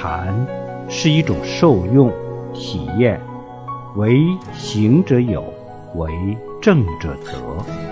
禅是一种受用体验，为行者有，为正者得。